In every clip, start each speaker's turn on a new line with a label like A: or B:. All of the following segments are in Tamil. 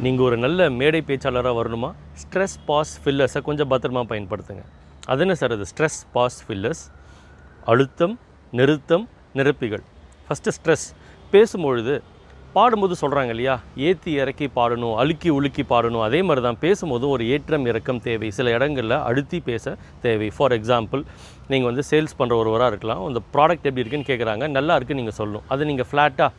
A: நீங்கள் ஒரு நல்ல மேடை பேச்சாளராக வரணுமா? ஸ்ட்ரெஸ் பாஸ் ஃபில்லர்ஸை கொஞ்சம் பத்திரமா பயன்படுத்துங்க. அது என்ன சார் அது? ஸ்ட்ரெஸ் பாஸ் ஃபில்லர்ஸ் அழுத்தம் நிறுத்தம் நிரப்பிகள். ஃபஸ்ட்டு ஸ்ட்ரெஸ் பேசும்பொழுது பாடும்போது சொல்கிறாங்க இல்லையா? ஏற்றி இறக்கி பாடணும் அழுக்கி உலுக்கி பாடணும். அதே மாதிரி தான் பேசும்போது ஒரு ஏற்றம் இறக்கம் தேவை. சில இடங்களில் அழுத்தி பேச தேவை. ஃபார் எக்ஸாம்பிள் நீங்கள் வந்து சேல்ஸ் பண்ணுற ஒருவராக இருக்கலாம். அந்த ப்ராடக்ட் எப்படி இருக்குன்னு கேட்குறாங்க நல்லா இருக்குன்னு நீங்கள் சொல்லணும். அதை நீங்கள் ஃப்ளாட்டாக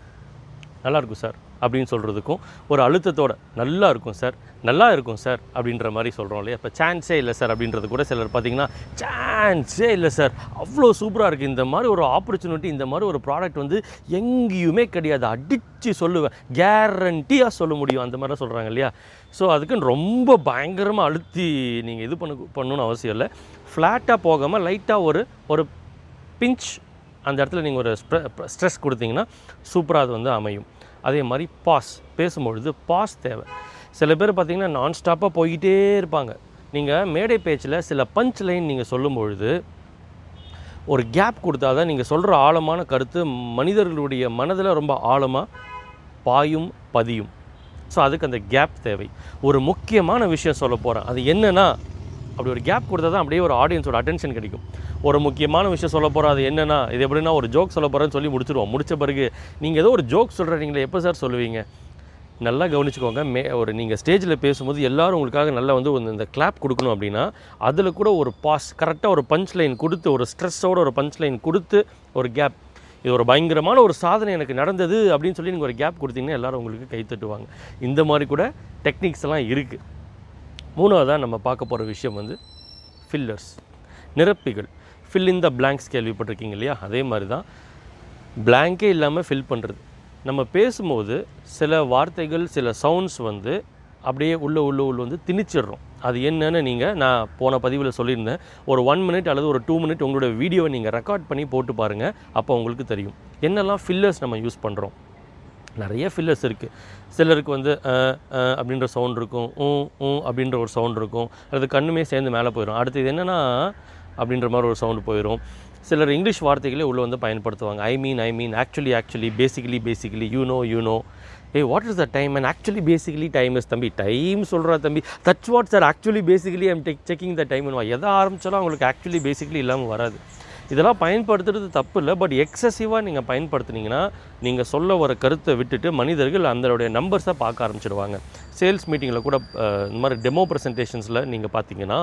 A: நல்லாயிருக்கும் சார் அப்படின்னு சொல்கிறதுக்கும் ஒரு அழுத்தத்தோட நல்லா இருக்கும் சார் நல்லா இருக்கும் சார் அப்படின்ற மாதிரி சொல்கிறோம் இல்லையா? இப்போ சான்ஸே இல்லை சார் அப்படின்றது கூட சிலர் பார்த்தீங்கன்னா சான்ஸே இல்லை சார். அவ்வளோ சூப்பராக இருக்குது இந்த மாதிரி ஒரு ஆப்பர்ச்சுனிட்டி இந்த மாதிரி ஒரு ப்ராடக்ட் வந்து எங்கேயுமே கிடையாது. அடித்து சொல்லுவேன். கேரண்டியாக சொல்ல முடியும். அந்த மாதிரிலாம் சொல்கிறாங்க இல்லையா? ஸோ அதுக்குன்னு ரொம்ப பயங்கரமாக அழுத்தி நீங்கள் இது பண்ண பண்ணணும்னு அவசியம் இல்லை. ஃப்ளாட்டாக போகாமல் லைட்டாக ஒரு ஒரு பிஞ்ச் அந்த இடத்துல நீங்கள் ஒரு ஸ்ட்ரெஸ் கொடுத்தீங்கன்னா சூப்பராக அது வந்து அமையும். அதே மாதிரி பாஸ் பேசும்பொழுது பாஸ் தேவை. சில பேர் பார்த்திங்கன்னா நான் ஸ்டாப்பாக போய்கிட்டே இருப்பாங்க. நீங்கள் மேடை பேச்சில் சில பஞ்ச் லைன் நீங்கள் சொல்லும் பொழுது ஒரு கேப் கொடுத்தா தான் நீங்கள் சொல்கிற ஆழமான கருத்து மனிதர்களுடைய மனதில் ரொம்ப ஆழமாக பாயும் பதியும். ஸோ அதுக்கு அந்த கேப் தேவை. ஒரு முக்கியமான விஷயம் சொல்ல போகிறேன் அது என்னென்னா அப்படி ஒரு கேப் கொடுத்தா தான் அப்படியே ஒரு ஆடியன்ஸோட அட்டென்ஷன் கிடைக்கும். ஒரு முக்கியமான விஷயம் சொல்ல போகிறோம் அது என்னென்னா இது எப்படின்னா ஒரு ஜோக் சொல்ல போகிறேன்னு சொல்லி முடிச்சிருவோம். முடித்த பிறகு நீங்கள் ஏதோ ஒரு ஜோக் சொல்கிறீங்களே எப்போ சார் சொல்லுவீங்க? நல்லா கவனிச்சுக்கோங்க மே ஒரு நீங்கள் ஸ்டேஜில் பேசும்போது எல்லோரும் உங்களுக்காக நல்லா வந்து ஒரு இந்த கிளாப் கொடுக்கணும் அப்படின்னா அதில் கூட ஒரு பாஸ் கரெக்டாக ஒரு பஞ்ச் லைன் கொடுத்து ஒரு ஸ்ட்ரெஸ்ஸோட ஒரு பஞ்ச் லைன் கொடுத்து ஒரு கேப் இது ஒரு பயங்கரமான ஒரு சாதனை எனக்கு நடந்தது அப்படின்னு சொல்லி நீங்கள் ஒரு கேப் கொடுத்தீங்கன்னா எல்லோரும் உங்களுக்கு கை தட்டுவாங்க. இந்த மாதிரி கூட டெக்னிக்ஸ் எல்லாம் இருக்குது மூணாவதாக நம்ம பார்க்க போகிற விஷயம் வந்து ஃபில்லர்ஸ் நிரப்பிகள். ஃபில் இன் த பிளாங்க்ஸ் கேள்விப்பட்டிருக்கீங்க இல்லையா? அதே மாதிரி தான் பிளாங்கே இல்லாமல் ஃபில் பண்ணுறது நம்ம பேசும்போது சில வார்த்தைகள் சில சவுண்ட்ஸ் வந்து அப்படியே உள்ளே உள்ள உள்ள வந்து திணிச்சிடுறோம். அது என்னன்னு நீங்கள் நான் போன பதிவில் சொல்லியிருந்தேன். ஒரு ஒன் மினிட் அல்லது ஒரு டூ மினிட் உங்களோட வீடியோவை நீங்கள் ரெக்கார்ட் பண்ணி போட்டு பாருங்கள் அப்போ உங்களுக்கு தெரியும். என்னெல்லாம் ஃபில்லர்ஸ் நம்ம யூஸ் பண்ணுறோம் நிறைய ஃபில்லர்ஸ் இருக்குது சிலருக்கு வந்து அப்படின்ற சவுண்ட் இருக்கும் ஊ ஊ அப்படின்ற ஒரு சவுண்ட் இருக்கும். அது கண்ணுமே சேர்ந்து மேலே போயிடும் அடுத்து இது என்னென்னா அப்படின்ற மாதிரி ஒரு சவுண்டு போயிடும் சிலர் இங்கிலீஷ் வார்த்தைகளே உள்ளே வந்து பயன்படுத்துவாங்க. I mean I mean actually actually basically basically you know you know a what is the time and actually basically time is தம்பி டைம் சொல்கிறா தம்பி. That's what sir actually basically I'm tech checking the time எதை ஆரம்பித்தாலும் அவங்களுக்கு ஆக்சுவலி பேசிக்கலி இல்லாமல் வராது. இதெல்லாம் பயன்படுத்துறது தப்பு இல்லை பட் எக்ஸசிவாக நீங்கள் பயன்படுத்துனீங்கன்னா நீங்கள் சொல்ல வர கருத்தை விட்டுட்டு மனிதர்கள் அதனுடைய நம்பர்ஸை பார்க்க ஆரம்பிச்சிடுவாங்க. சேல்ஸ் மீட்டிங்கில் கூட இந்த மாதிரி டெமோ ப்ரெசன்டேஷன்ஸில் நீங்கள் பார்த்தீங்கன்னா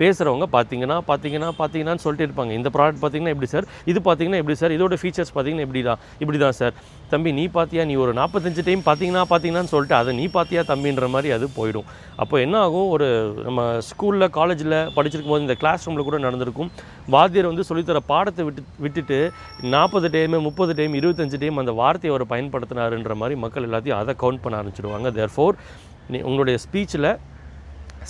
A: பேசுகிறவங்க பார்த்தீங்கன்னா பார்த்தீங்கன்னா பார்த்தீங்கன்னான்னு சொல்லிட்டு இருப்பாங்க. இந்த ப்ராடக்ட் பார்த்தீங்கன்னா எப்படி சார் இது பார்த்தீங்கன்னா எப்படி சார் இதோட ஃபீச்சர்ஸ் பார்த்தீங்கன்னா இப்படி தான்? இப்படி தான் சார் தம்பி நீ பார்த்தியா நீ ஒரு நாற்பத்தஞ்சு டைம் பார்த்தீங்கன்னா பார்த்தீங்கன்னான்னு சொல்லிட்டு அதை நீ பார்த்தியா தம்பின்ற மாதிரி அது போயிடும். அப்போ என்ன ஆகும்? ஒரு நம்ம ஸ்கூலில் காலேஜில் படிச்சிருக்கும் போது இந்த கிளாஸ் ரூமில் கூட நடந்திருக்கும். வாத்தியர் வந்து சொல்லித்தர பாடத்தை விட்டு விட்டுட்டு நாற்பது டைமு முப்பது டைம் இருபத்தஞ்சு டைம் அந்த வார்த்தையை அவர் பயன்படுத்தினாருன்ற மாதிரி மக்கள் எல்லாத்தையும் அதை கவுண்ட் பண்ண ஆரம்பிச்சிடுவாங்க தேர் ஃபோர் நீ உங்களுடைய ஸ்பீச்சில்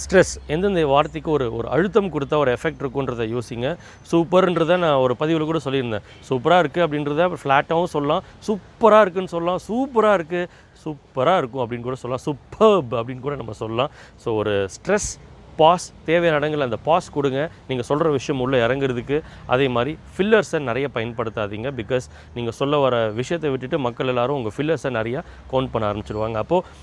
A: ஸ்ட்ரெஸ் எந்தெந்த வார்த்தைக்கு ஒரு ஒரு அழுத்தம் கொடுத்தா ஒரு எஃபெக்ட் இருக்குன்றதை யோசிங்க. சூப்பர்ன்றதை நான் ஒரு பதிவில் கூட சொல்லியிருந்தேன். சூப்பராக இருக்குது அப்படின்றத ஃப்ளாட்டாகவும் சொல்லலாம். சூப்பராக இருக்குன்னு சொல்லலாம். சூப்பராக இருக்குது சூப்பராக இருக்கும் அப்படின்னு கூட சொல்லலாம். சூப்பர்ப் அப்படின்னு கூட நம்ம சொல்லலாம். ஸோ ஒரு ஸ்ட்ரெஸ் பாஸ் தேவையான இடங்களில் அந்த பாஸ் கொடுங்க. நீங்கள் சொல்கிற விஷயம் உள்ளே இறங்குறதுக்கு. அதே மாதிரி ஃபில்லர்ஸை நிறைய பயன்படுத்தாதீங்க. பிகாஸ் நீங்கள் சொல்ல வர விஷயத்தை விட்டுட்டு மக்கள் எல்லோரும் உங்கள் ஃபில்லர்ஸை நிறையா கவுண்ட் பண்ண ஆரம்பிச்சிடுவாங்க அப்போது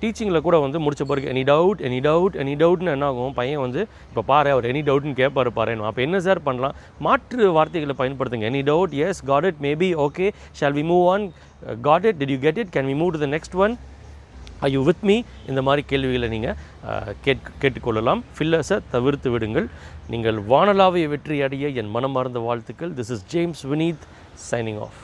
A: டீச்சிங்கில் கூட வந்து முடிச்ச பிறகு any doubt any doubt any டவுட்னு என்ன ஆகும் பையன் வந்து இப்போ பாரு அவர் எனி டவுட்னு கேட்பாரு பாருன்னு. அப்போ என்ன சார் பண்ணலாம்? மாற்று வார்த்தைகளை பயன்படுத்துங்க. Any doubt yes got it maybe okay shall we move on got it did you get it can we move to the next one I you with me இந்த மாதிரி கேள்விகளை நீங்கள் கேட் கேட்டுக்கொள்ளலாம். ஃபில்லர்ஸை தவிர்த்து விடுங்கள். நீங்கள் வானலாவிய வெற்றி அடைய என் மனமார்ந்த வாழ்த்துக்கள். This is James Vineeth signing off